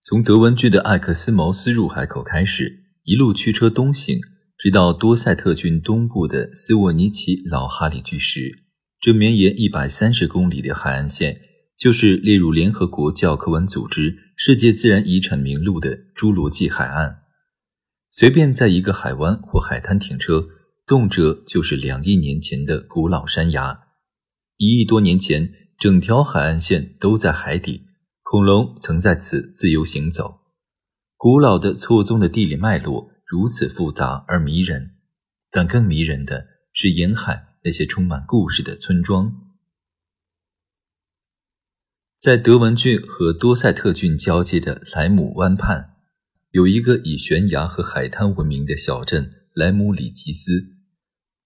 从德文郡的艾克斯茅斯入海口开始，一路驱车东行，直到多塞特郡东部的斯沃尼奇老哈里巨石。这绵延一百三十公里的海岸线，就是列入联合国教科文组织世界自然遗产名录的侏罗纪海岸。随便在一个海湾或海滩停车，动辄就是两亿年前的古老山崖。一亿多年前，整条海岸线都在海底。恐龙曾在此自由行走，古老的错综的地理脉络如此复杂而迷人，但更迷人的是沿海那些充满故事的村庄。在德文郡和多塞特郡交界的莱姆湾畔，有一个以悬崖和海滩闻名的小镇莱姆里吉斯。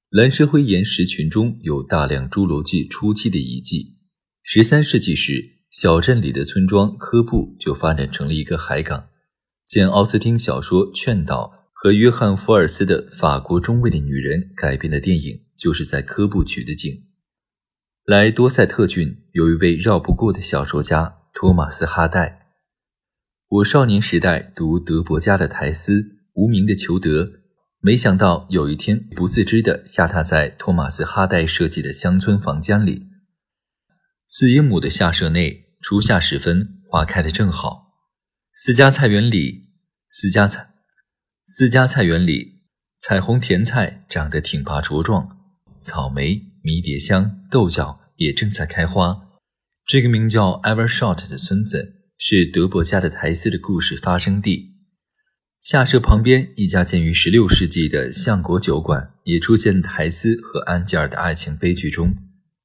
蓝石灰岩石群中有大量侏罗纪初期的遗迹。十三世纪时。小镇里的村庄科布就发展成了一个海港。简·奥斯汀小说《劝导》和约翰·福尔斯的《法国中尉的女人》改编的电影就是在科布取的景。来多塞特郡有一位绕不过的小说家托马斯·哈代。我少年时代读德伯家的苔丝《无名的裘德》，没想到有一天不自知地下榻在托马斯·哈代设计的乡村房间里。四英亩的下舍内，初夏时分，花开的正好。私家菜园里，私家菜，私家菜园里，彩虹甜菜长得挺拔茁壮，草莓、迷迭香、豆角也正在开花。这个名叫 Evershot 的村子是德伯家的苔丝的故事发生地。下舍旁边一家建于16世纪的相国酒馆，也出现苔丝和安吉尔的爱情悲剧中。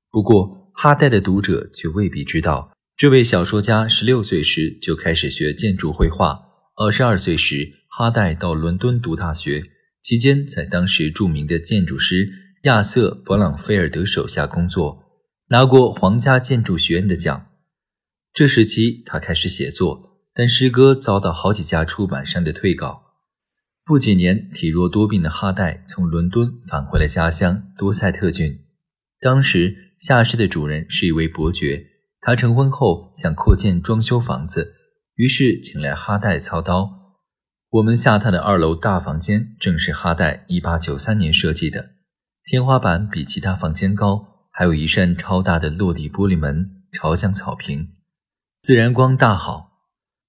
不过。哈代的读者却未必知道，这位小说家十六岁时就开始学建筑绘画。二十二岁时，哈代到伦敦读大学，期间在当时著名的建筑师亚瑟·勃朗菲尔德手下工作，拿过皇家建筑学院的奖。这时期，他开始写作，但诗歌遭到好几家出版商的退稿。不几年，体弱多病的哈代从伦敦返回了家乡多塞特郡。当时。下室的主人是一位伯爵，他成婚后想扩建装修房子，于是请来哈代操刀。我们下榻的二楼大房间正是哈代1893年设计的，天花板比其他房间高，还有一扇超大的落地玻璃门朝向草坪，自然光大好。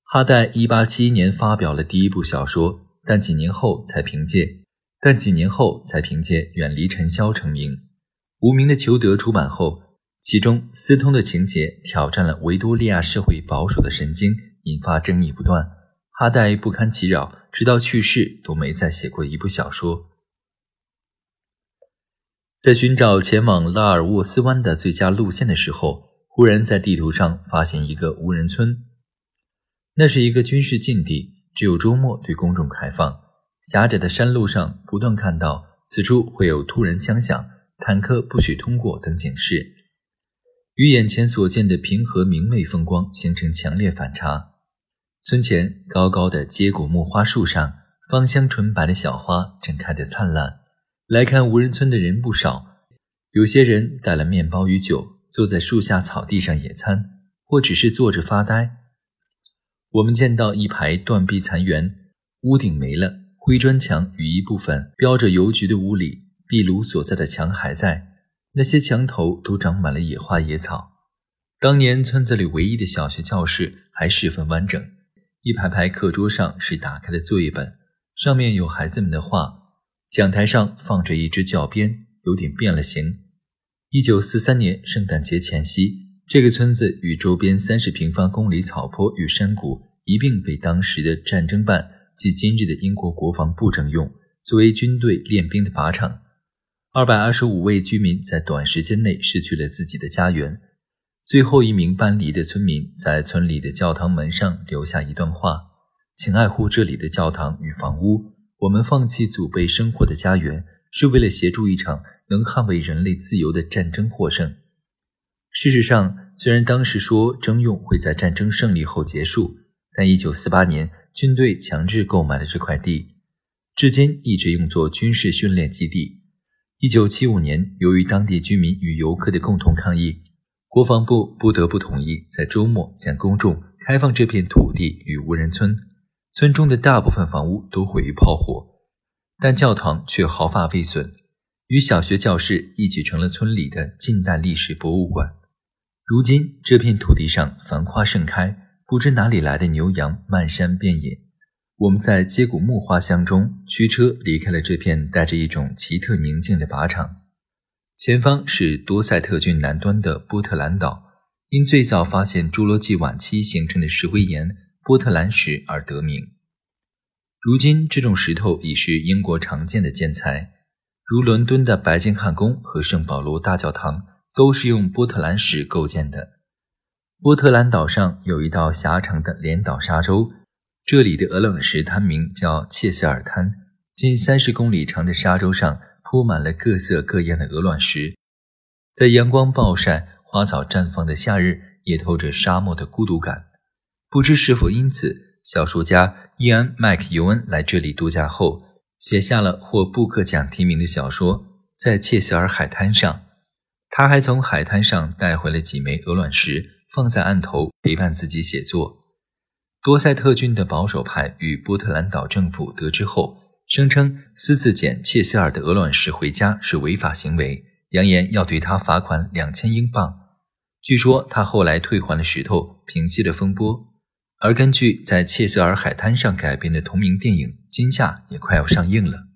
哈代1871年发表了第一部小说，但几年后才凭借但几年后才凭借《远离尘嚣》成名。无名的裘德出版后，其中私通的情节挑战了维多利亚社会保守的神经，引发争议不断。哈代不堪其扰，直到去世都没再写过一部小说。在寻找前往拉尔沃斯湾的最佳路线的时候，忽然在地图上发现一个无人村，那是一个军事禁地，只有周末对公众开放。狭窄的山路上，不断看到此处会有突然枪响。坦克不许通过等警示，与眼前所见的平和明媚风光形成强烈反差。村前高高的接骨木花树上，芳香纯白的小花正开得灿烂。来看无人村的人不少，有些人带了面包与酒，坐在树下草地上野餐，或只是坐着发呆。我们见到一排断壁残垣，屋顶没了，灰砖墙与一部分标着邮局的屋里。壁炉所在的墙还在，那些墙头都长满了野花野草。当年村子里唯一的小学教室还十分完整，一排排课桌上是打开的作业本，上面有孩子们的画。讲台上放着一只教鞭，有点变了形。一九四三年圣诞节前夕，这个村子与周边三十平方公里草坡与山谷一并被当时的战争办即今日的英国国防部征用，作为军队练兵的靶场。二百二十五位居民在短时间内失去了自己的家园。最后一名搬离的村民在村里的教堂门上留下一段话：“请爱护这里的教堂与房屋。我们放弃祖辈生活的家园，是为了协助一场能捍卫人类自由的战争获胜。”事实上，虽然当时说征用会在战争胜利后结束，但1948年军队强制购买了这块地，至今一直用作军事训练基地。1975年，由于当地居民与游客的共同抗议，国防部不得不同意在周末向公众开放这片土地与无人村。村中的大部分房屋都毁于炮火，但教堂却毫发未损，与小学教室一起成了村里的近代历史博物馆。如今这片土地上繁花盛开，不知哪里来的牛羊漫山遍野。我们在接骨木花香中驱车离开了这片带着一种奇特宁静的靶场。前方是多塞特郡南端的波特兰岛，因最早发现侏罗纪晚期形成的石灰岩波特兰石而得名。如今这种石头已是英国常见的建材，如伦敦的白金汉宫和圣保罗大教堂。都是用波特兰石构建的。波特兰岛上有一道狭长的连岛沙洲，这里的鹅卵石滩名叫切斯尔滩。近三十公里长的沙洲上铺满了各色各样的鹅卵石，在阳光暴晒、花草绽放的夏日，也透着沙漠的孤独感。不知是否因此，小说家伊安·麦克尤恩来这里度假后，写下了获布克奖提名的小说《在切斯尔海滩上》。他还从海滩上带回了几枚鹅卵石，放在案头陪伴自己写作。多塞特郡的保守派与波特兰岛政府得知后，声称私自捡切希尔的鹅卵石回家是违法行为，扬言要对他罚款两千英镑。据说他后来退还了石头，平息了风波。而根据在切希尔海滩上改编的同名电影《金夏》也快要上映了。